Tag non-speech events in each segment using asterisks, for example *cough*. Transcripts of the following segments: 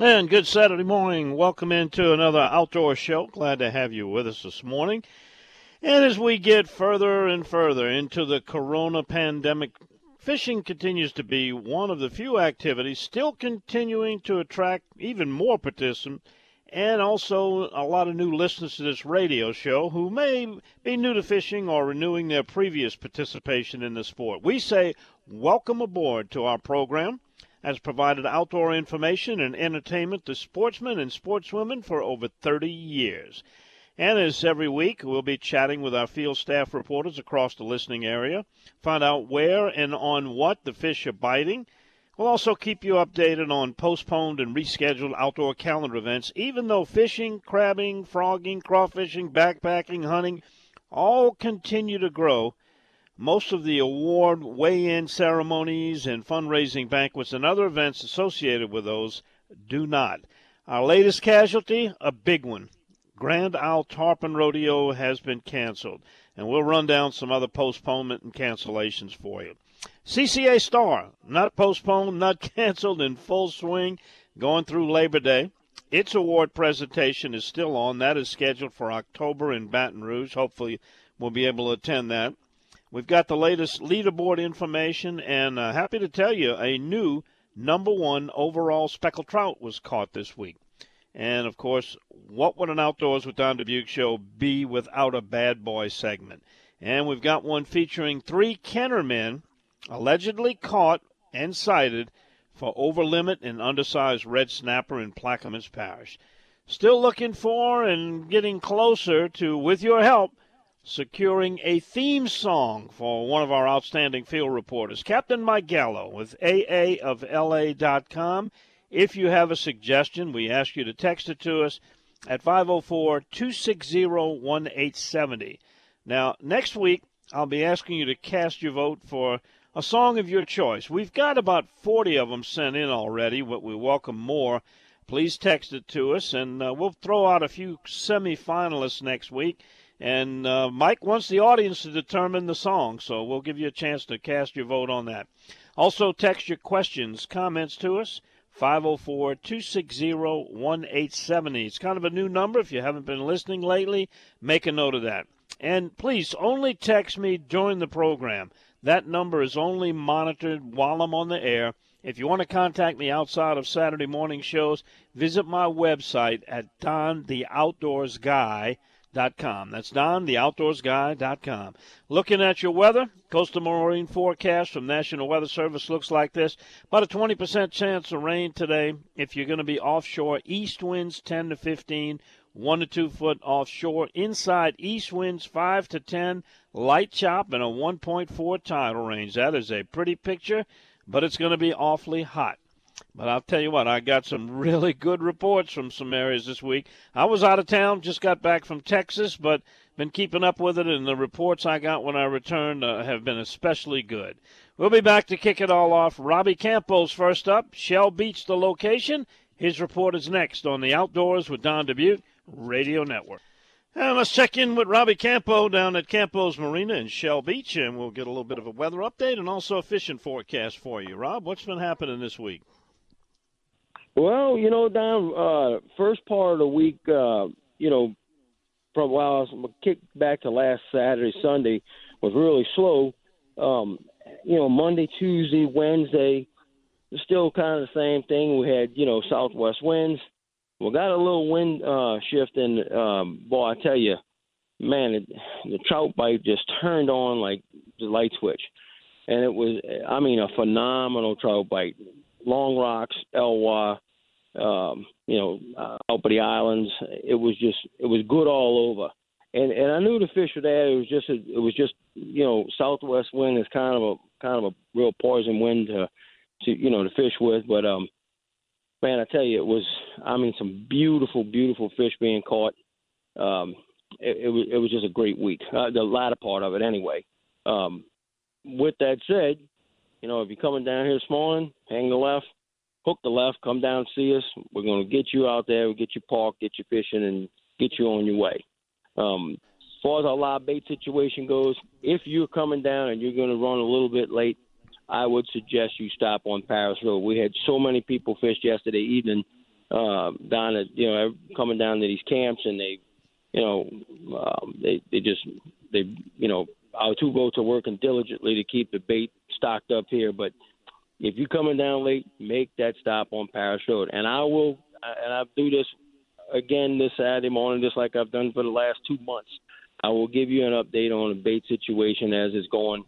And good Saturday morning. Welcome into another outdoor show. Glad to have you with us this morning. And as we get further and further into the corona pandemic, fishing continues to be one of the few activities still continuing to attract even more participants and also a lot of new listeners to this radio show who may be new to fishing or renewing their previous participation in the sport. We say welcome aboard to our program has provided outdoor information and entertainment to sportsmen and sportswomen for over 30 years. And as every week, we'll be chatting with our field staff reporters across the listening area, find out where and on what the fish are biting. We'll also keep you updated on postponed and rescheduled outdoor calendar events, even though fishing, crabbing, frogging, crawfishing, backpacking, hunting all continue to grow most of the award weigh in ceremonies and fundraising banquets and other events associated with those do not. Our latest casualty, a big one. Grand Isle Tarpon Rodeo has been canceled, and we'll run down some other postponement and cancellations for you. CCA Star, not postponed, not *laughs* canceled, in full swing, going through Labor Day. Its award presentation is still on. That is scheduled for October in Baton Rouge. Hopefully, we'll be able to attend that. We've got the latest leaderboard information, and uh, happy to tell you a new number one overall speckled trout was caught this week. And of course, what would an Outdoors with Don Dubuc show be without a bad boy segment? And we've got one featuring three Kenner men allegedly caught and cited for over limit and undersized red snapper in Plaquemines Parish. Still looking for and getting closer to, with your help, securing a theme song for one of our outstanding field reporters, Captain Mike Gallo with AAofLA.com. If you have a suggestion, we ask you to text it to us at 504 260 1870. Now, next week, I'll be asking you to cast your vote for a song of your choice. We've got about 40 of them sent in already, but we welcome more. Please text it to us, and uh, we'll throw out a few semifinalists next week. And uh, Mike wants the audience to determine the song, so we'll give you a chance to cast your vote on that. Also, text your questions, comments to us. 504 260 1870. It's kind of a new number. If you haven't been listening lately, make a note of that. And please only text me during the program. That number is only monitored while I'm on the air. If you want to contact me outside of Saturday morning shows, visit my website at dontheoutdoorsguy.com Com. That's Don, the theoutdoorsguy.com. Looking at your weather, coastal marine forecast from National Weather Service looks like this. About a 20% chance of rain today if you're going to be offshore. East winds 10 to 15, 1 to 2 foot offshore. Inside, east winds 5 to 10, light chop, and a 1.4 tidal range. That is a pretty picture, but it's going to be awfully hot. But I'll tell you what, I got some really good reports from some areas this week. I was out of town, just got back from Texas, but been keeping up with it, and the reports I got when I returned uh, have been especially good. We'll be back to kick it all off. Robbie Campos first up. Shell Beach, the location. His report is next on the Outdoors with Don Dubuc Radio Network. And let's check in with Robbie Campo down at Campo's Marina in Shell Beach, and we'll get a little bit of a weather update and also a fishing forecast for you. Rob, what's been happening this week? Well, you know, Don, uh, first part of the week, uh, you know, from while I was kicked back to last Saturday, Sunday was really slow. Um, you know, Monday, Tuesday, Wednesday, still kind of the same thing. We had, you know, southwest winds. We got a little wind uh, shift, and um, boy, I tell you, man, it, the trout bite just turned on like the light switch, and it was, I mean, a phenomenal trout bite. Long Rocks, Eloi, um, you know, uh, the islands. It was just it was good all over. And and I knew the fish were there. It was just a, it was just you know southwest wind is kind of a kind of a real poison wind to to you know to fish with. But um, man, I tell you, it was. I mean, some beautiful, beautiful fish being caught. Um, it, it was it was just a great week. Uh, the latter part of it, anyway. Um, with that said, you know, if you're coming down here this morning, hang the left, hook the left, come down, see us. We're going to get you out there, we'll get you parked, get you fishing, and get you on your way. Um, as far as our live bait situation goes, if you're coming down and you're going to run a little bit late, I would suggest you stop on Paris Road. We had so many people fish yesterday evening uh, down at you know coming down to these camps, and they, you know, um, they they just they you know our two boats are working diligently to keep the bait stocked up here. But if you're coming down late, make that stop on Paris Road, and I will and I'll do this again this Saturday morning, just like I've done for the last two months. I will give you an update on the bait situation as it's going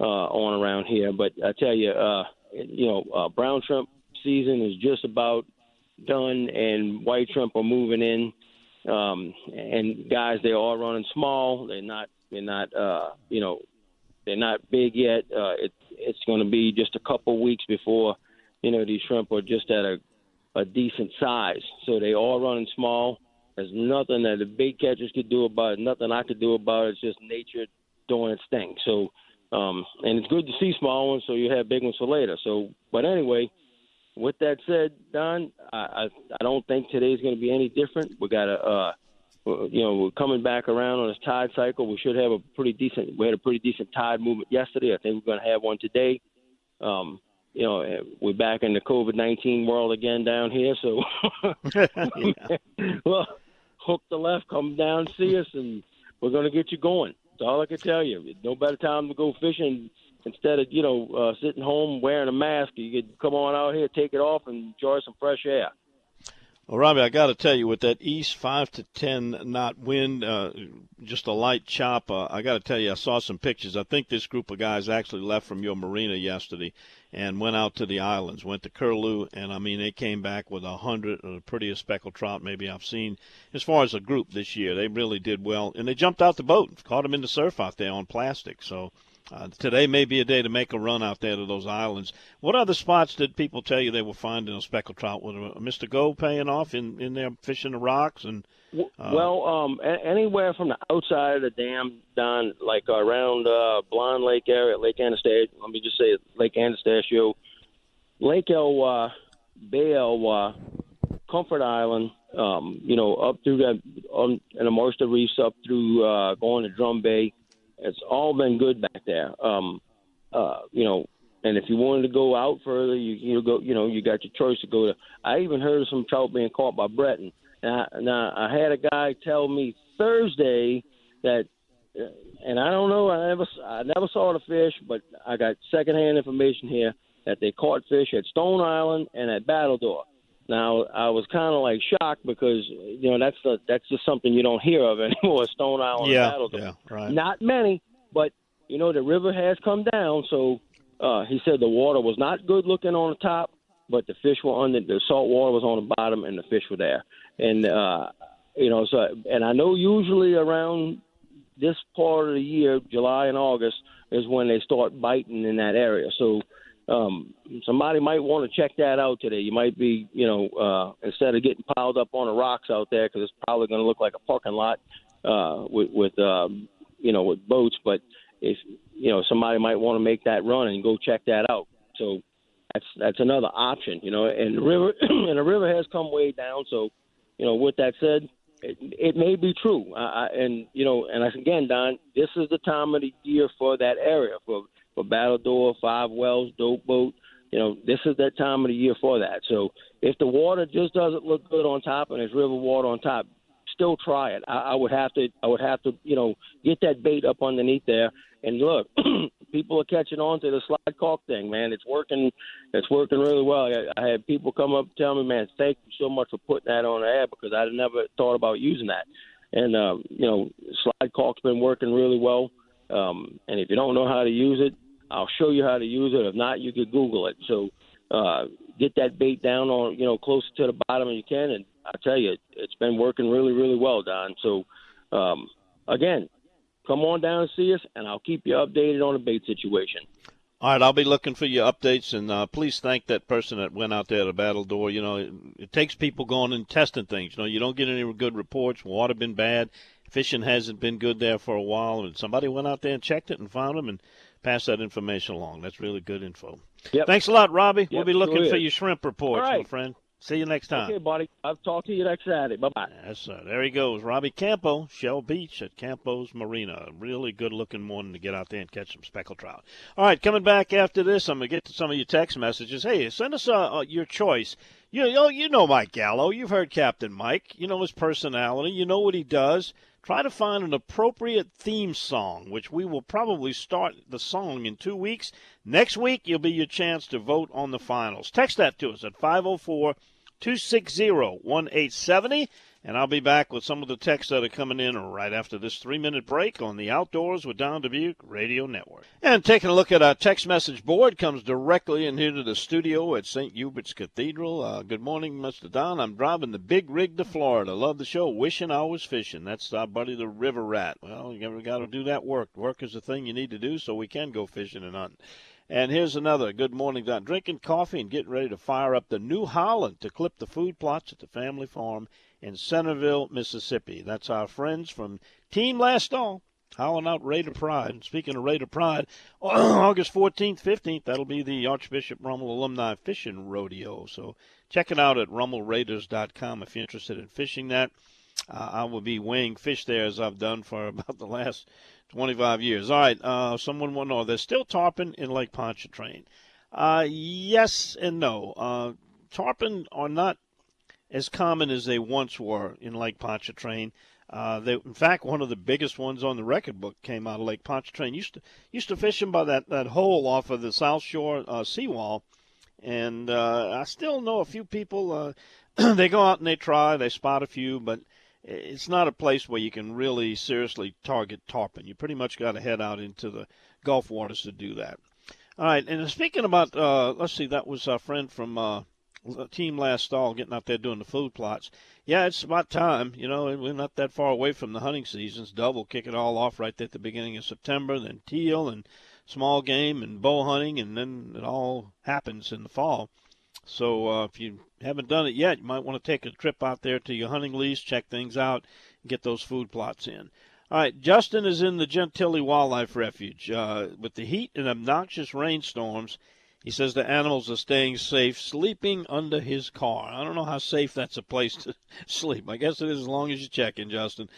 uh, on around here. But I tell you, uh, you know, uh, brown shrimp season is just about done, and white shrimp are moving in. Um, and guys, they are all running small. They're not. They're not. Uh, you know, they're not big yet. Uh, it, it's going to be just a couple weeks before, you know, these shrimp are just at a, a decent size. So they are running small. There's nothing that the bait catchers could do about it. Nothing I could do about it. It's just nature doing its thing. So um, and it's good to see small ones, so you have big ones for later. So, but anyway, with that said, Don, I I, I don't think today's going to be any different. We got a, uh, you know, we're coming back around on this tide cycle. We should have a pretty decent. We had a pretty decent tide movement yesterday. I think we're going to have one today. Um, you know, we're back in the COVID nineteen world again down here. So, *laughs* *laughs* well, hook the left, come down, see us, and we're going to get you going. That's all I can tell you. No better time to go fishing instead of you know uh, sitting home wearing a mask. You could come on out here, take it off, and enjoy some fresh air. Well, Robbie, I got to tell you, with that east five to ten knot wind, uh, just a light chop. Uh, I got to tell you, I saw some pictures. I think this group of guys actually left from your marina yesterday and went out to the islands, went to Curlew, and I mean they came back with a hundred of the prettiest speckled trout maybe I've seen as far as a group this year. They really did well, and they jumped out the boat, caught them in the surf out there on plastic. So uh, today may be a day to make a run out there to those islands. What other spots did people tell you they were finding a speckled trout? Was Mr. Go paying off in in there fishing the rocks and? Uh, well, um, a- anywhere from the outside of the dam down, like around uh, Blonde Lake area, Lake Athanasio. Let me just say Lake Athanasio, Lake Eloi, Bay Eloi, Comfort Island. Um, you know, up through that on in the Marster Reefs, up through uh, going to Drum Bay it's all been good back there. Um, uh, you know, and if you wanted to go out further, you you go, you know, you got your choice to go to. I even heard of some trout being caught by Breton. Now, now I had a guy tell me Thursday that, uh, and I don't know, I never, I never saw the fish, but I got secondhand information here that they caught fish at Stone Island and at Battledore. Now I was kind of like shocked because you know that's the, that's just something you don't hear of *laughs* anymore. Stone Island yeah, Battle. Yeah, right. Not many, but you know the river has come down. So uh, he said the water was not good looking on the top, but the fish were under the salt water was on the bottom and the fish were there. And uh, you know so and I know usually around this part of the year, July and August, is when they start biting in that area. So um, somebody might want to check that out today. You might be, you know, uh, instead of getting piled up on the rocks out there, because it's probably going to look like a parking lot uh, with, with um, you know, with boats. But if you know, somebody might want to make that run and go check that out. So that's that's another option, you know. And the river *clears throat* and the river has come way down. So, you know, with that said, it, it may be true. I, and you know, and again, Don, this is the time of the year for that area for for Battledore, Five Wells, Dope Boat. You know, this is that time of the year for that. So if the water just doesn't look good on top and there's river water on top, still try it. I, I would have to, I would have to, you know, get that bait up underneath there. And look, *clears throat* people are catching on to the slide cork thing, man. It's working. It's working really well. I, I had people come up and tell me, man, thank you so much for putting that on the air because I never thought about using that. And um, you know, slide cork's been working really well. Um, and if you don't know how to use it, I'll show you how to use it. If not, you could Google it. So uh, get that bait down on you know closer to the bottom as you can, and I tell you, it's been working really really well, Don. So um, again, come on down and see us, and I'll keep you updated on the bait situation. All right, I'll be looking for your updates, and uh, please thank that person that went out there to Battledore. You know, it, it, takes people going and testing things. You know, you don't get any good reports. Water been bad, fishing hasn't been good there for a while, and somebody went out there and checked it and found them and passed that information along. That's really good info. Yep. Thanks a lot, Robbie. Yep, we'll be looking sure for your shrimp reports, right. my friend. See you next time. Okay, buddy. I'll talk to you next Saturday. Bye bye. There he goes. Robbie Campo, Shell Beach at Campo's Marina. Really good looking morning to get out there and catch some speckled trout. All right, coming back after this, I'm going to get to some of your text messages. Hey, send us uh, uh, your choice. You, you, know, you know Mike Gallo. You've heard Captain Mike. You know his personality. You know what he does. Try to find an appropriate theme song, which we will probably start the song in two weeks. Next week, you'll be your chance to vote on the finals. Text that to us at 504- 260 1870. And I'll be back with some of the texts that are coming in right after this three minute break on the Outdoors with Don Dubuc Radio Network. And taking a look at our text message board comes directly in here to the studio at St. Hubert's Cathedral. Uh, good morning, Mr. Don. I'm driving the big rig to Florida. Love the show. Wishing I was fishing. That's our buddy the River Rat. Well, you got to do that work. Work is the thing you need to do so we can go fishing and hunting. And here's another good morning, Don. Drinking coffee and getting ready to fire up the New Holland to clip the food plots at the family farm in Centerville, Mississippi. That's our friends from Team Last All, howling out Raider Pride. And speaking of Raider Pride, *clears throat* August 14th, 15th, that'll be the Archbishop Rummel Alumni Fishing Rodeo. So check it out at rummelraiders.com if you're interested in fishing that. Uh, I will be weighing fish there as I've done for *laughs* about the last 25 years. All right, uh, someone to know, there's still tarpon in Lake Pontchartrain. Uh, yes and no. Uh, tarpon are not as common as they once were in Lake Pontchartrain. Uh, they, in fact, one of the biggest ones on the record book came out of Lake Pontchartrain. Used to used to fish them by that, that hole off of the South Shore uh, seawall, and uh, I still know a few people. Uh, *clears throat* they go out and they try, they spot a few, but it's not a place where you can really seriously target tarpon. You pretty much got to head out into the Gulf waters to do that. All right, and speaking about, uh, let's see, that was our friend from uh, Team Last Stall getting out there doing the food plots. Yeah, it's about time. You know, we're not that far away from the hunting seasons. Dove will kick it all off right at the beginning of September, then teal and small game and bow hunting, and then it all happens in the fall. So uh, if you haven't done it yet, you might want to take a trip out there to your hunting lease, check things out, and get those food plots in. All right, Justin is in the Gentilly Wildlife Refuge. Uh, with the heat and obnoxious rainstorms, he says the animals are staying safe, sleeping under his car. I don't know how safe that's a place to *laughs* sleep. I guess it is as long as you check in, Justin.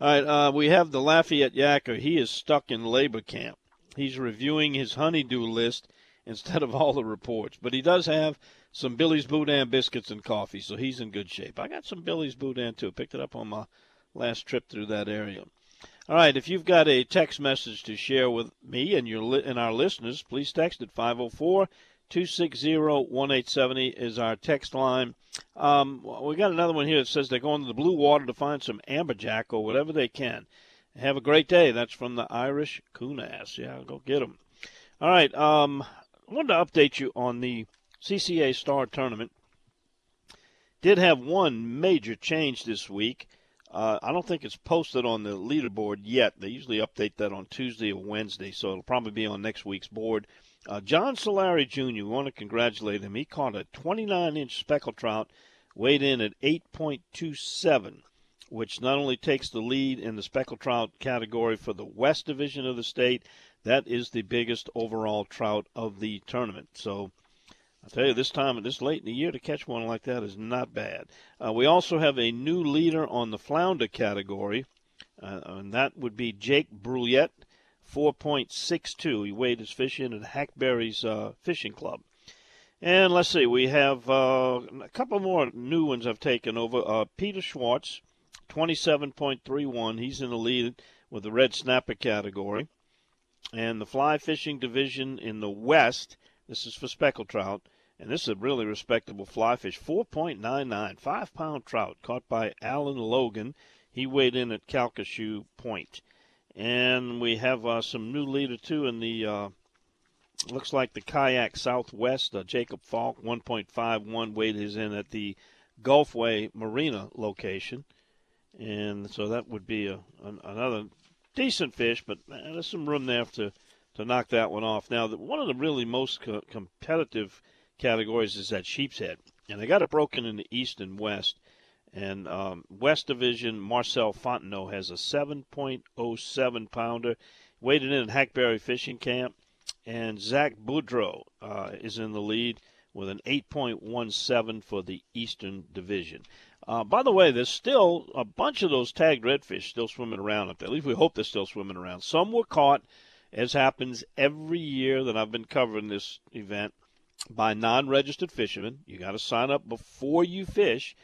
All right, uh, we have the Lafayette Yacker. He is stuck in labor camp. He's reviewing his honeydew list *laughs* instead of all the reports, but he does have some Billy's Boudin biscuits and coffee, so he's in good shape. I got some Billy's Boudin too. Picked it up on my last trip through that area. All right, if you've got a text message to share with me and your li- and our listeners, please text it 504 260 1870 is our text line. Um, we got another one here that says they're going to the blue water to find some amberjack or whatever they can. Have a great day. That's from the Irish Coonass. Yeah, go get them. All right, um, I wanted to update you on the CCA Star Tournament. Did have one major change this week. Uh, I don't think it's posted on the leaderboard yet. They usually update that on Tuesday or Wednesday, so it'll probably be on next week's board. Uh, John Solari Jr., we want to congratulate him. He caught a 29 inch speckled trout, weighed in at 8.27, which not only takes the lead in the speckled trout category for the West Division of the state, that is the biggest overall trout of the tournament. So I'll tell you, this time, this late in the year, to catch one like that is not bad. Uh, we also have a new leader on the flounder category, uh, and that would be Jake Brouillette, 4.62. He weighed his fish in at Hackberry's uh, Fishing Club. And let's see, we have uh, a couple more new ones I've taken over. Uh, Peter Schwartz, 27.31. He's in the lead with the red snapper category. And the fly fishing division in the West, this is for speckled trout, and this is a really respectable fly fish, 4.99, five pound trout caught by Alan Logan. He weighed in at Calcasieu Point. And we have uh, some new leader too in the uh, looks like the kayak Southwest. Uh, Jacob Falk, 1.51, weighed his in at the Gulfway Marina location, and so that would be a, an, another decent fish. But man, there's some room there to to knock that one off. Now, one of the really most co- competitive categories is that sheep's head, and they got it broken into east and west. And um, West Division, Marcel Fontenot has a 7.07 pounder, weighted in at Hackberry Fishing Camp. And Zach Boudreau uh, is in the lead with an 8.17 for the Eastern Division. Uh, by the way, there's still a bunch of those tagged redfish still swimming around up there. At least we hope they're still swimming around. Some were caught, as happens every year that I've been covering this event, by non registered fishermen. You got to sign up before you fish.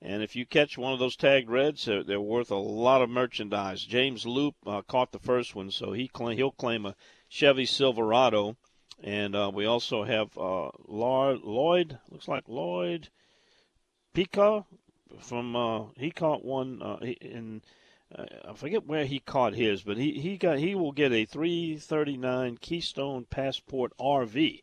And if you catch one of those tagged reds, they're, they're worth a lot of merchandise. James Loop uh, caught the first one, so he he'll claim a Chevy Silverado. And uh, we also have uh, Lloyd, looks like Lloyd Pica from, uh, he caught one uh, in, I forget where he caught his, but he, he got he will get a 339 Keystone Passport RV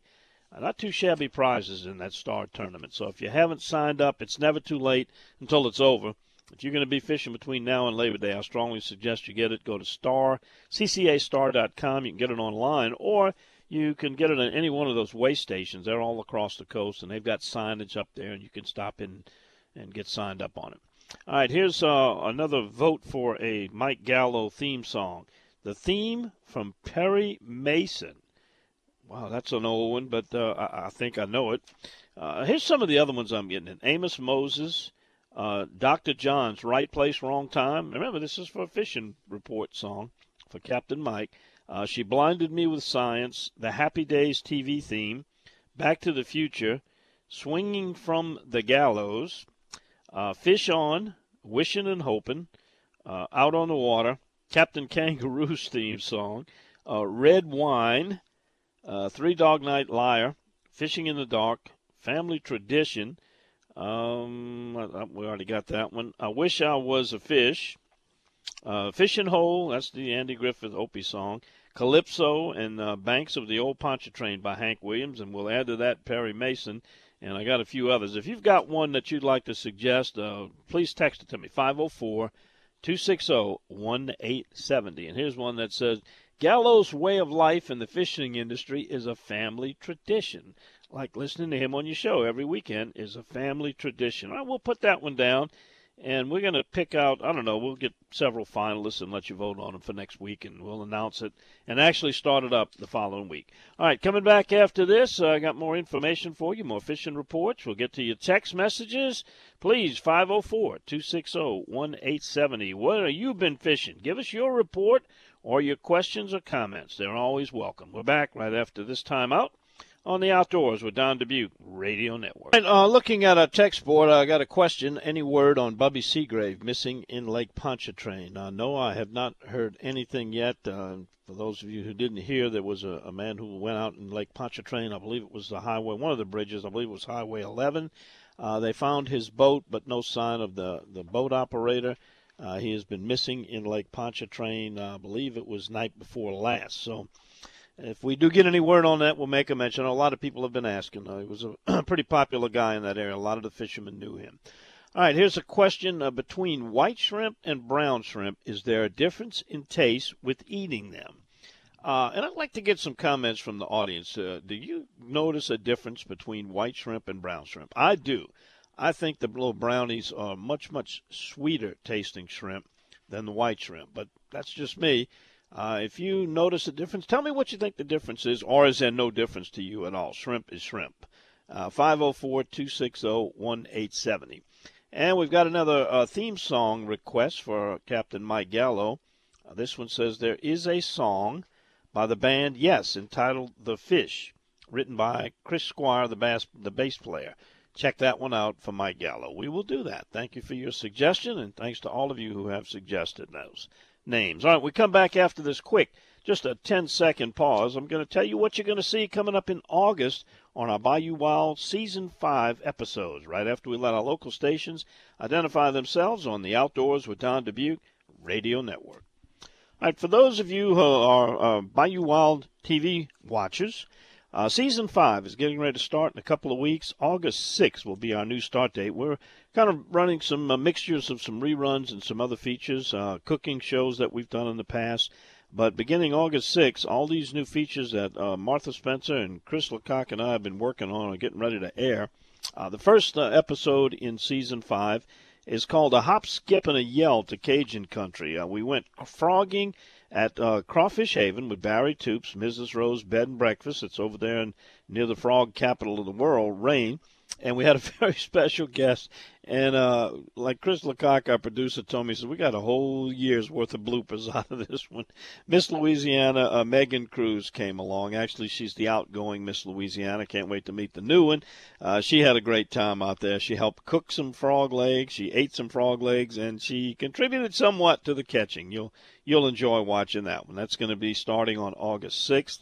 uh, not too shabby prizes in that star tournament. So if you haven't signed up, it's never too late until it's over. If you're going to be fishing between now and Labor Day, I strongly suggest you get it. Go to star ccastar.com. You can get it online, or you can get it at any one of those way stations. They're all across the coast, and they've got signage up there, and you can stop in and get signed up on it. All right, here's uh, another vote for a Mike Gallo theme song. The theme from Perry Mason. Wow, that's an old one, but uh, I, I, think I know it. Uh, here's some of the other ones I'm getting in. Amos Moses, uh, Dr. John's Right Place, Wrong Time. Remember, this is for a fishing report song for Captain Mike. Uh, she Blinded Me with Science, the Happy Days TV theme, Back to the Future, Swinging from the Gallows, uh, Fish On, Wishing and Hoping, uh, Out on the Water, Captain Kangaroo's theme song, Red Wine, uh, Three Dog Night Liar, Fishing in the Dark, Family Tradition. Um, we already got that one. I Wish I Was a Fish. Uh, Fishing Hole, that's the Andy Griffith Opie song. Calypso and uh, Banks of the Old Pontchartrain by Hank Williams, and we'll add to that Perry Mason. And I got a few others. If you've got one that you'd like to suggest, uh, please text it to me 504 260 1870. And here's one that says, Gallo's way of life in the fishing industry is a family tradition. Like listening to him on your show every weekend is a family tradition. I will put that one down, and we're going to pick out, I don't know, we'll get several finalists and let you vote on them for next week, and we'll announce it and actually start it up the following week. All right, coming back after this, uh, I got more information for you, more fishing reports. We'll get to your text messages. Please, 504 260 1870. What have you been fishing? Give us your report or your questions or comments. They're always welcome. We're back right after this time out on the Outdoors with Don Dubuc Radio Network. And, uh, looking at our text board, I got a question. Any word on Bubby Seagrave missing in Lake Pontchartrain? Uh, no, I have not heard anything yet. Uh, for those of you who didn't hear, there was a, a, man who went out in Lake Pontchartrain. I believe it was the highway, one of the bridges. I believe it was Highway 11. Uh, they found his boat, but no sign of the, the boat operator. Uh, he has been missing in Lake Pontchartrain. I believe it was night before last. So if we do get any word on that, we'll make a mention. A lot of people have been asking. Uh, he was a *clears throat* pretty popular guy in that area. A lot of the fishermen knew him. All right, here's a question uh, between white shrimp and brown shrimp. Is there a difference in taste with eating them? Uh, and I'd like to get some comments from the audience. Uh, do you notice a difference between white shrimp and brown shrimp? I do. I think the little brownies are much, much sweeter tasting shrimp than the white shrimp, but that's just me. Uh, if you notice a difference, tell me what you think the difference is, or is there no difference to you at all? Shrimp is shrimp. Uh, 504 260 1870. And we've got another uh, theme song request for Captain Mike Gallo. Uh, this one says There is a song by the band Yes entitled The Fish, written by Chris Squire, the bass, the bass player check that one out for Mike Gallo. We will do that. Thank you for your suggestion, and thanks to all of you who have suggested those names. All right, we come back after this quick, just a 10 second pause. I'm going to tell you what you're going to see coming up in August on our Bayou Wild Season 5 episodes, right after we let our local stations identify themselves on the Outdoors with Don Dubuc Radio Network. All right, for those of you who are uh, Bayou Wild TV watchers, uh, season five is getting ready to start in a couple of weeks. August 6th will be our new start date. We're kind of running some uh, mixtures of some reruns and some other features, uh, cooking shows that we've done in the past. But beginning August 6th, all these new features that uh, Martha Spencer and Chris Lecoq and I have been working on are getting ready to air. Uh, the first uh, episode in season five is called A Hop, Skip, and a Yell to Cajun Country. Uh, we went frogging at Crawfish Haven with Barry Toops, Mrs. Rose Bed and Breakfast. It's over there in, near the frog capital of the world, Rayne and we had a *laughs* very special guest. And uh, like Chris Lecoq, our producer, told me, he said, we got a whole year's worth of bloopers *laughs* out of this one. Miss Louisiana, uh, Meagan Crews came along. Actually, she's the outgoing Miss Louisiana. Can't wait to meet the new one. Uh, she had a great time out there. She helped cook some frog legs. She ate some frog legs, and she contributed somewhat to the catching. You'll you'll enjoy watching that one. That's going to be starting on August 6th.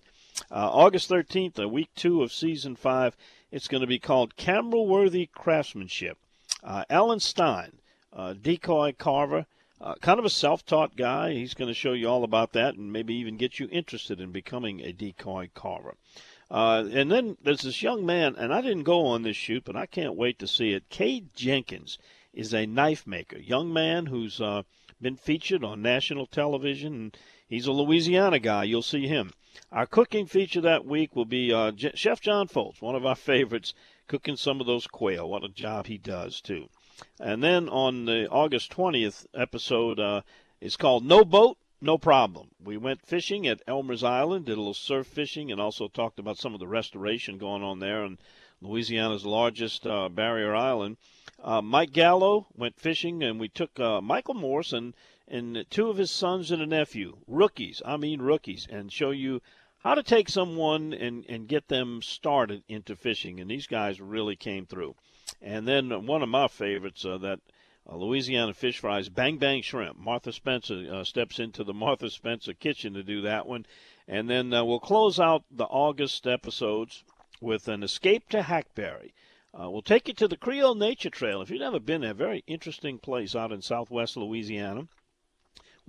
Uh, August 13th, uh, week two of season five it's going to be called Camera Worthy Craftsmanship. Uh, Alan Stein, uh, decoy carver, uh, kind of a self taught guy. He's going to show you all about that and maybe even get you interested in becoming a decoy carver. Uh, and then there's this young man, and I didn't go on this shoot, but I can't wait to see it. Cade Jenkins is a knife maker, young man who's uh, been featured on national television, and he's a Louisiana guy. You'll see him. Our cooking feature that week will be uh, J- Chef John Folse, one of our favorites, cooking some of those quail. What a job he does, too. And then on the August 20th episode uh, is called No Boat, No Problem. We went fishing at Elmer's Island, did a little surf fishing, and also talked about some of the restoration going on there on Louisiana's largest uh, barrier island. Uh, Mike Gallo went fishing, and we took uh, Michael Morse and and two of his sons and a nephew, rookies, I mean rookies, and show you how to take someone and, and get them started into fishing. And these guys really came through. And then one of my favorites uh, that uh, Louisiana Fish Fry's, Bang Bang Shrimp. Martha Spencer uh, steps into the *laughs* Martha Spencer kitchen to do that one. And then uh, we'll close out the August episodes with an escape to Hackberry. Uh, we'll take you to the Creole Nature Trail. If you've never been there, very interesting place out in southwest Louisiana.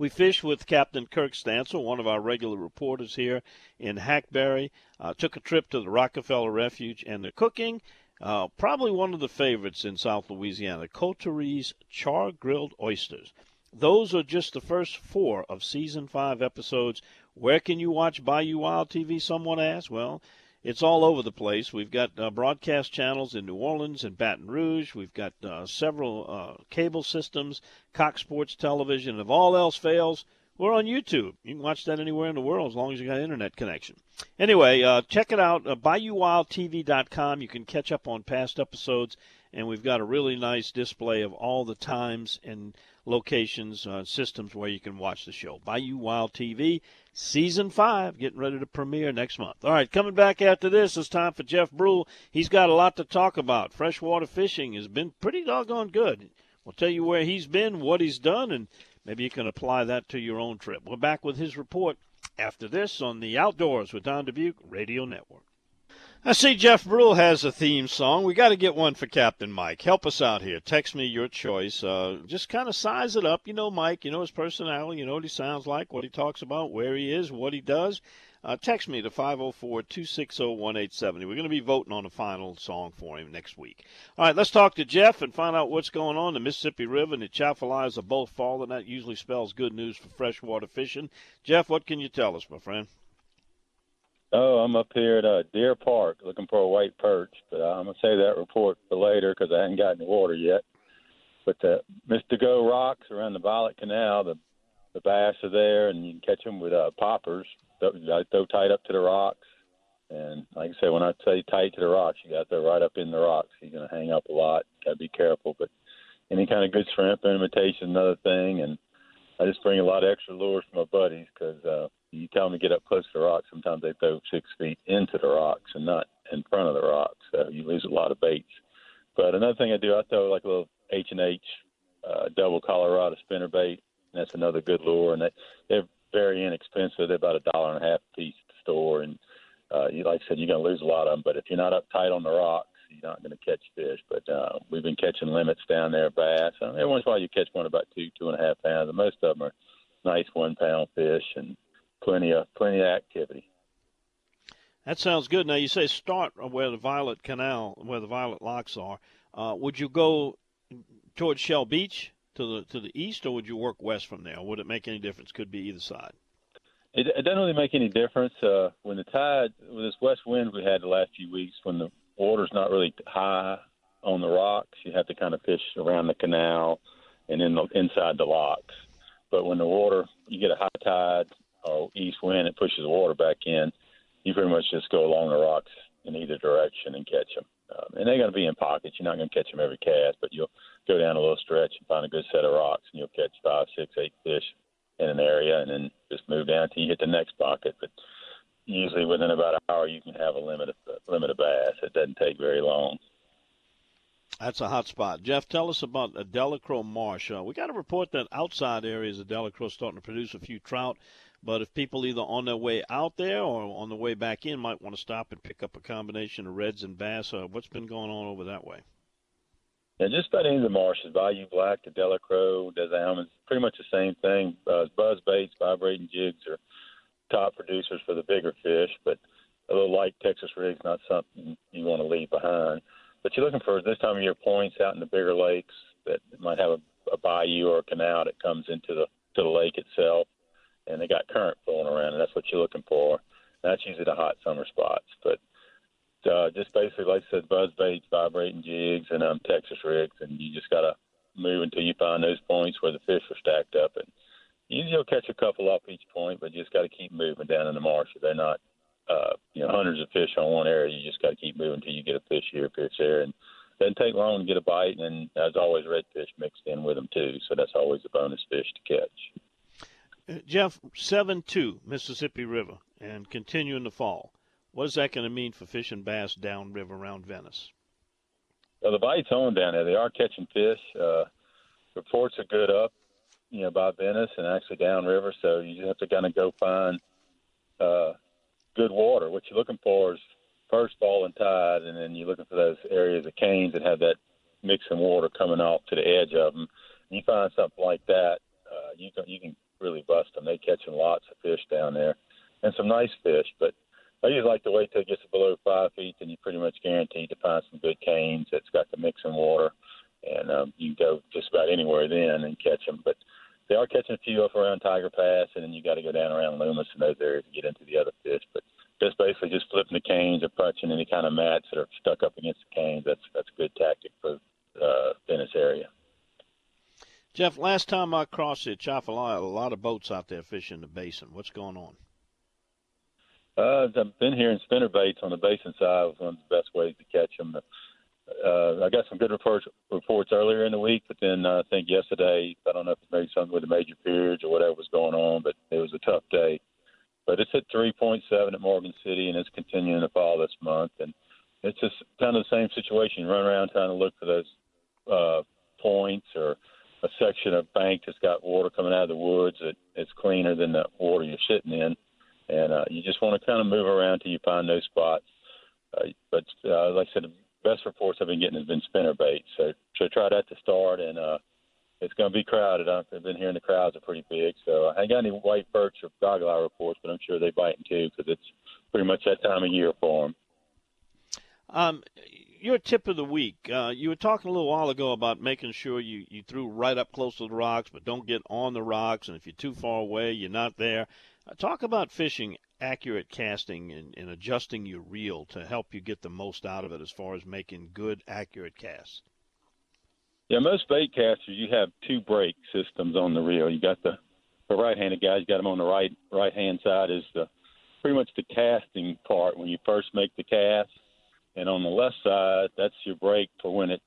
We fished with Captain Kirk Stansel, one of our regular reporters here in Hackberry. Uh, took a trip to the Rockefeller Refuge and the cooking. Uh, probably one of the favorites in South Louisiana, Coteries char grilled oysters. Those are just the first four of season five episodes. Where can you watch Bayou Wild TV? Someone asked. Well, it's all over the place. We've got uh, broadcast channels in New Orleans and Baton Rouge. We've got uh, several uh, cable systems, Cox Sports Television. If all else fails, we're on YouTube. You can watch that anywhere in the world as long as you got an internet connection. Anyway, uh, check it out, uh, BayouWildTV.com. You can catch up on past episodes, and we've got a really nice display of all the times and locations, uh, systems where you can watch the show. Bayou Wild TV Season 5 getting ready to premiere next month. All right, coming back after this, it's time for Jeff Brule. He's got a lot to talk about. Freshwater fishing has been pretty doggone good. We'll tell you where he's been, what he's done, and maybe you can apply that to your own trip. We're back with his report after this on the Outdoors with Don Dubuc Radio Network. I see Jeff Brule has a theme song. We got to get one for Captain Mike. Help us out here. Text me your choice. Uh, just kind of size it up. You know Mike. You know his personality. You know what he sounds like, what he talks about, where he is, what he does. Uh, text me to 504-260-1870. We're going to be voting on a final song for him next week. All right, let's talk to Jeff and find out what's going on. The Mississippi River and the Atchafalaya are both falling. That usually spells good news for freshwater fishing. Jeff, what can you tell us, my friend? Oh, I'm up here at uh, Deer Park looking for a white perch, but uh, I'm gonna save that report for later because I haven't got any water yet. But the Mr. Go rocks around the Violet Canal, the the bass are there, and you can catch them with uh, poppers. I throw tight up to the rocks, and like I say, when I say tight to the rocks, you got to right up in the rocks. You're gonna hang up a lot. Got to be careful, but any kind of good shrimp imitation, another thing, and I just bring a lot of extra lures for my buddies because uh, you tell them to get up close to the rocks. Sometimes they throw six feet into the rocks and not in front of the rocks. So you lose a lot of baits. But another thing I do, I throw like a little H and H uh, double Colorado spinner bait. And that's another good lure, and they, they're very inexpensive. They're about a dollar and a half a piece at the store, and uh, you like I said, you're going to lose a lot of them. But if you're not up tight on the rocks, you're not going to catch fish. But uh, we've been catching limits down there, bass. Uh, every once in a while, you catch one about two, two and a half pounds, and most of them are nice one pound fish, and plenty of plenty of activity. That sounds good. Now you say start where the Violet Canal, where the Violet Locks are. Uh, would you go towards Shell Beach to the to the east, or would you work west from there? Would it make any difference? Could be either side. It, it doesn't really make any difference uh, when the tide, with this west wind we had the last few weeks, when the water's not really high on the rocks, you have to kind of fish around the canal and in the inside the locks. But when the water, you get a high tide or east wind, it pushes the water back in. You pretty much just go along the rocks in either direction and catch them. Um, and they're going to be in pockets. You're not going to catch them every cast, but you'll go down a little stretch and find a good set of rocks, and you'll catch five, six, eight fish in an area, and then just move down until you hit the next pocket. But usually within about an hour, you can have a limit of limit of bass. It doesn't take very long. That's a hot spot. Jeff, tell us about the Delacroix Marsh. Uh, we got a report that outside areas of Delacroix starting to produce a few trout. But if people either on their way out there or on the way back in might want to stop and pick up a combination of reds and bass, uh, what's been going on over that way? Yeah, just about any of the marshes, Bayou Black to Delacroix, Des Allemands, pretty much the same thing. Uh, buzz baits, vibrating jigs are top producers for the bigger fish, but a little light Texas rig's not something you want to leave behind. But you're looking for this time of year points out in the bigger lakes that might have a, a bayou or a canal that comes into the to the lake itself and they got current flowing around, and that's what you're looking for. That's usually the hot summer spots. But uh, just basically, like I said, buzz baits, vibrating jigs, and um, Texas rigs, and you just got to move until you find those points where the fish are stacked up. And usually you'll catch a couple up each point, but you just got to keep moving down in the marsh. They're not, uh, you know, hundreds of fish on one area. You just got to keep moving until you get a fish here, fish there, and doesn't take long to get a bite. And there's always redfish mixed in with them too, so that's always a bonus fish to catch. Jeff, 7 2, Mississippi River, and continue in the fall. What is that going to mean for fishing bass downriver around Venice? Well, the bite's on down there. They are catching fish. Uh, reports are good up, you know, by Venice and actually downriver. So you just have to kind of go find uh, good water. What you're looking for is first falling tide, and then you're looking for those areas of canes that have that mixing water coming off to the edge of them. And you find something like that, uh, you can you can really bust them. They catching lots of fish down there, and some nice fish. But I usually like to wait till it gets below five feet, and you're pretty much guaranteed to find some good canes that's got the mixing water, and um, you can go just about anywhere then and catch them. But they are catching a few up around Tiger Pass, and then you got to go down around Loomis and those areas to get into the other fish. But just basically just flipping the canes or punching any kind of mats that are stuck up against the canes. That's that's a good tactic for. Jeff, last time I crossed the Atchafalaya, a lot of boats out there fishing the basin. What's going on? Uh, I've been hearing in spinner baits on the basin side. Was one of the best ways to catch them. Uh, I got some good reports, reports earlier in the week, but then uh, I think yesterday, I don't know if it's maybe something with the major periods or whatever was going on, but it was a tough day. But it's at 3.7 at Morgan City, and it's continuing to fall this month. And it's just kind of the same situation. Run around trying to look for those uh, points or – a section of bank that's got water coming out of the woods that it's cleaner than the water you're sitting in, and uh, you just want to kind of move around till you find those spots. Uh, but uh, like I said, the best reports I've been getting has been spinner bait. So so try that to start, and uh, it's going to be crowded. I've been hearing the crowds are pretty big. So I ain't got any white perch or goggle eye reports, but I'm sure they biting too because it's pretty much that time of year for them. Um, your tip of the week. Uh, you were talking a little while ago about making sure you, you threw right up close to the rocks, but don't get on the rocks. And if you're too far away, you're not there. Uh, talk about fishing accurate casting and, and adjusting your reel to help you get the most out of it as far as making good, accurate casts. Yeah, most bait casters, you have two brake systems on the reel. You got the, the right-handed guys, got them on the right right-hand side is the pretty much the casting part when you first make the cast and on the left side, that's your brake for when it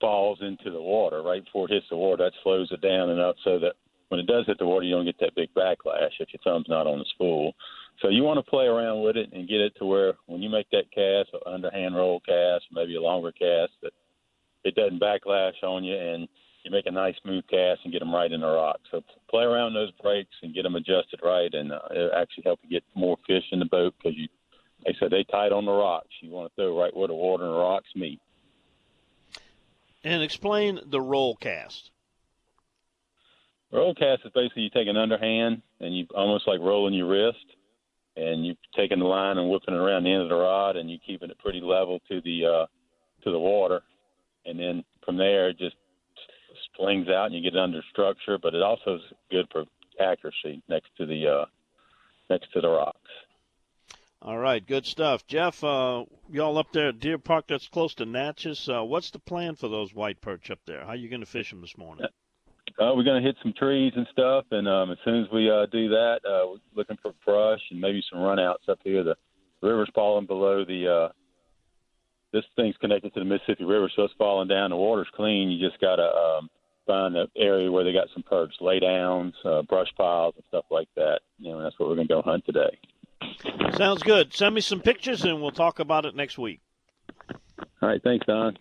falls into the water. Right before it hits the water, that slows it down enough so that when it does hit the water, you don't get that big backlash if your thumb's not on the spool. So you want to play around with it and get it to where when you make that cast, an underhand roll cast, maybe a longer cast, that it doesn't backlash on you and you make a nice smooth cast and get them right in the rock. So play around those brakes and get them adjusted right, and uh, it'll actually help you get more fish in the boat because you they said they tied on the rocks. You want to throw right where the water and the rocks meet. And explain the roll cast. Roll cast is basically you take an underhand and you almost like rolling your wrist, and you taking the line and whipping it around the end of the rod, and you keeping it pretty level to the uh, to the water, and then from there it just slings out and you get it under structure. But it also is good for accuracy next to the uh, next to the rocks. All right, good stuff, Jeff. Uh, y'all up there at Deer Park, that's close to Natchez. Uh, what's the plan for those white perch up there? How you going to fish them this morning? Uh, we're going to hit some trees and stuff, and um, as soon as we uh, do that, uh, we're looking for brush and maybe some runouts up here. The river's falling below the. Uh, this thing's connected to the Mississippi River, so it's falling down. The water's clean. You just got to um, find an area where they got some perch, lay downs, uh, brush piles, and stuff like that. You know, that's what we're going to go hunt today. Sounds good. Send me some pictures, and we'll talk about it next week. All right, thanks, Don.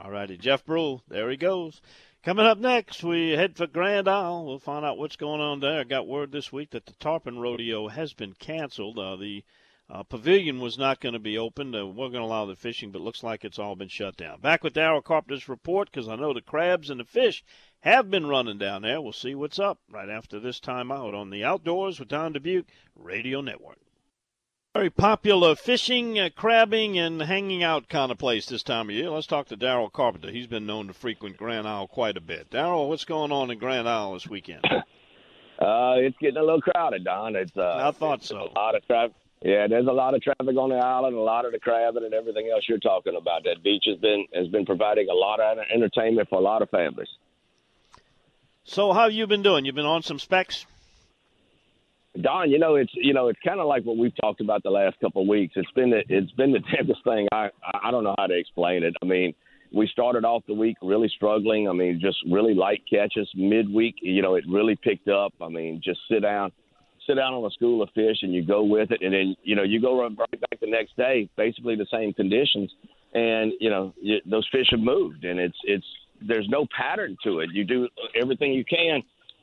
All righty, Jeff Brule. There he goes. Coming up next, we head for Grand Isle. We'll find out what's going on there. I got word this week that the Tarpon Rodeo has been canceled. Uh, the uh, pavilion was not going to be opened. Uh, we're going to allow the fishing, but looks like it's all been shut down. Back with Daryl Carpenter's report because I know the crabs and the fish have been running down there. We'll see what's up right after this time out on the Outdoors with Don Dubuc Radio Network. Very popular fishing, uh, crabbing, and hanging out kind of place this time of year. Let's talk to Daryl Carpenter. He's been known to frequent Grand Isle quite a bit. Daryl, what's going on in Grand Isle this weekend? *laughs* Uh, it's getting a little crowded, Don. It's uh, I thought so. A lot of traffic. Yeah, there's a lot of traffic on the island, a lot of the crabbing and everything else you're talking about. That beach has been has been providing a lot of entertainment for a lot of families. So, how have you been doing? You've been on some specs. Don, you know it's you know it's kind of like what we've talked about the last couple of weeks. It's been the, it's been the *laughs* tempest thing. I I don't know how to explain it. I mean, we started off the week really struggling. I mean, just really light catches. Midweek, you know, it really picked up. I mean, just sit down, sit down on a school of fish, and you go with it, and then you know you go right back the next day, basically the same conditions, and you know you, those fish have moved, and it's it's there's no pattern to it. You do everything you can.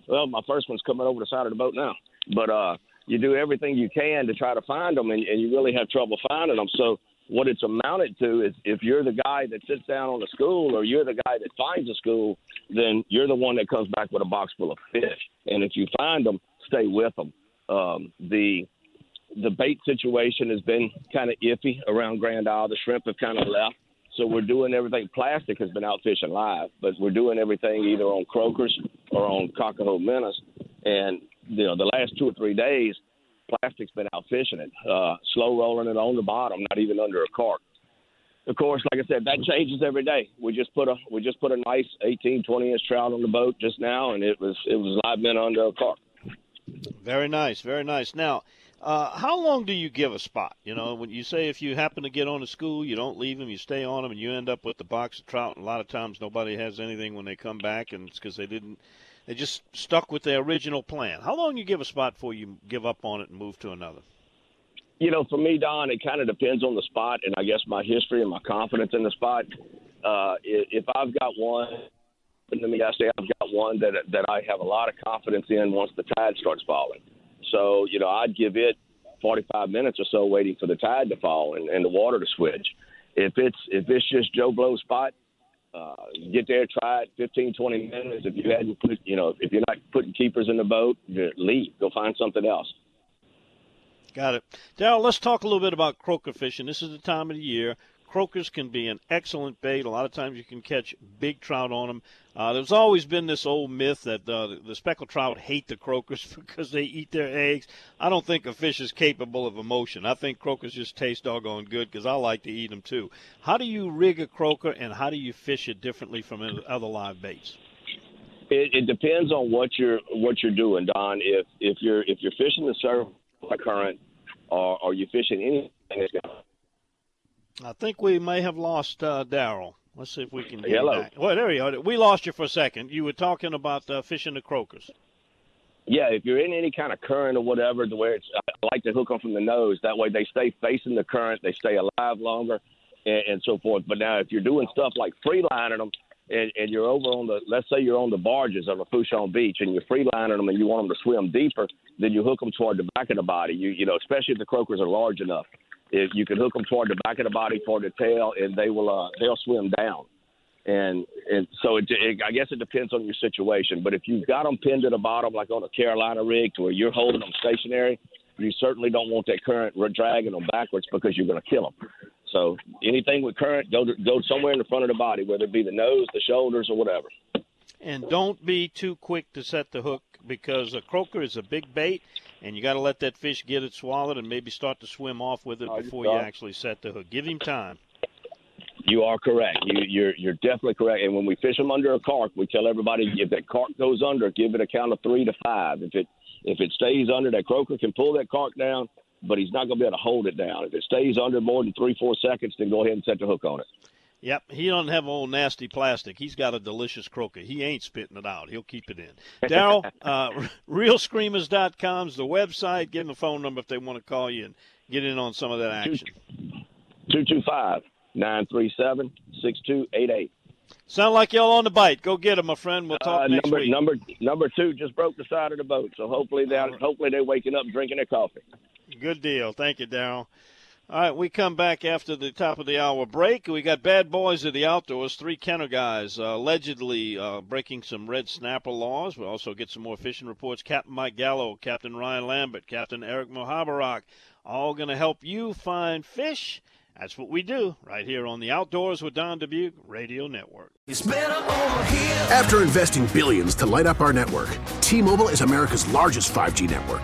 Well, my first one's coming over the side of the boat now but uh, you do everything you can to try to find them, and, and you really have trouble finding them. So what it's amounted to is if you're the guy that sits down on a school or you're the guy that finds a school, then you're the one that comes back with a box full of fish. And if you find them, stay with them. Um, the the bait situation has been kind of iffy around Grand Isle. The shrimp have kind of left. So we're doing everything. Plastic has been out fishing live, but we're doing everything either on croakers or on cocahoe minnows. And you know, the last two or three days, plastic's been out fishing it, uh, slow rolling it on the bottom, not even under a cork. Of course, like I said, that changes every day. We just put a we just put a nice 18, 20 inch trout on the boat just now, and it was it was live men under a cork. Very nice, very nice. Now, uh, how long do you give a spot? You know, when you say if you happen to get on a school, you don't leave them, you stay on them, and you end up with the box of trout. And a lot of times, nobody has anything when they come back, and it's because they didn't they just stuck with their original plan. How long you give a spot before you give up on it and move to another? You know, for me, Don, it kind of depends on the spot, and I guess my history and my confidence in the spot. Uh, if I've got one, let me say I've got one that that I have a lot of confidence in once the tide starts falling. So you know, I'd give it 45 minutes or so waiting for the tide to fall and, and the water to switch. If it's if it's just Joe Blow spot, uh, get there, try it 15, 20 minutes. If you hadn't put, you know, if you're not putting keepers in the boat, leave. Go find something else. Got it. Daryl, let's talk a little bit about croaker fishing. This is the time of the year Croakers can be an excellent bait. A lot of times you can catch big trout on them. Uh, there's always been this old myth that uh, the speckled trout hate the croakers *laughs* because they eat their eggs. I don't think a fish is capable of emotion. I think croakers just taste doggone good because I like to eat them too. How do you rig a croaker and how do you fish it differently from other live baits? It, it depends on what you're what you're doing, Don. If if you're if you're fishing the surf current, or, or you're fishing anything that's I think we may have lost uh, Daryl. Let's see if we can get Hello. back. Well, there you are. We lost you for a second. You were talking about uh, fishing the croakers. Yeah, if you're in any kind of current or whatever, to where it's I like to hook them from the nose. That way, they stay facing the current, they stay alive longer, and, and so forth. But now, if you're doing stuff like freelining them, and, and you're over on the, let's say you're on the barges on the Fourchon Beach, and you're freelining them, and you want them to swim deeper, then you hook them toward the back of the body. You, you know, especially if the croakers are large enough if you can hook them toward the back of the body, toward the tail, and they will uh, they'll swim down. And and so it, it, I guess it depends on your situation. But if you've got them pinned to the bottom, like on a Carolina rig, to where you're holding them stationary, you certainly don't want that current dragging them backwards because you're going to kill them. So anything with current, go to, go somewhere in the front of the body, whether it be the nose, the shoulders, or whatever. And don't be too quick to set the hook because a croaker is a big bait, and you got to let that fish get it swallowed and maybe start to swim off with it before you actually set the hook. Give him time. You are correct. You, you're you're definitely correct. And when we fish them under a cork, we tell everybody if that cork goes under, give it a count of three to five. If it if it stays under, that croaker can pull that cork down, but he's not going to be able to hold it down. If it stays under more than three four seconds, then go ahead and set the hook on it. Yep, he don't have old nasty plastic. He's got a delicious croaker. He ain't spitting it out. He'll keep it in. Daryl, *laughs* uh, is the website. Give them a phone number if they want to call you and get in on some of that action. 225 937 6288. Sound like y'all on the bite. Go get them, my friend. We'll talk uh, next number, week. Number number two just broke the side of the boat, so hopefully they right. hopefully they're waking up drinking their coffee. Good deal. Thank you, Daryl. All right, we come back after the top of the hour break. We got bad boys of the outdoors, three Kenner guys uh, allegedly uh, breaking some red snapper laws. We'll also get some more fishing reports. Captain Mike Gallo, Captain Ryan Lambert, Captain Eric Mohabarak, all going to help you find fish. That's what we do right here on the Outdoors with Don Dubuc Radio Network. After investing billions to light up our network, T-Mobile is America's largest 5G network.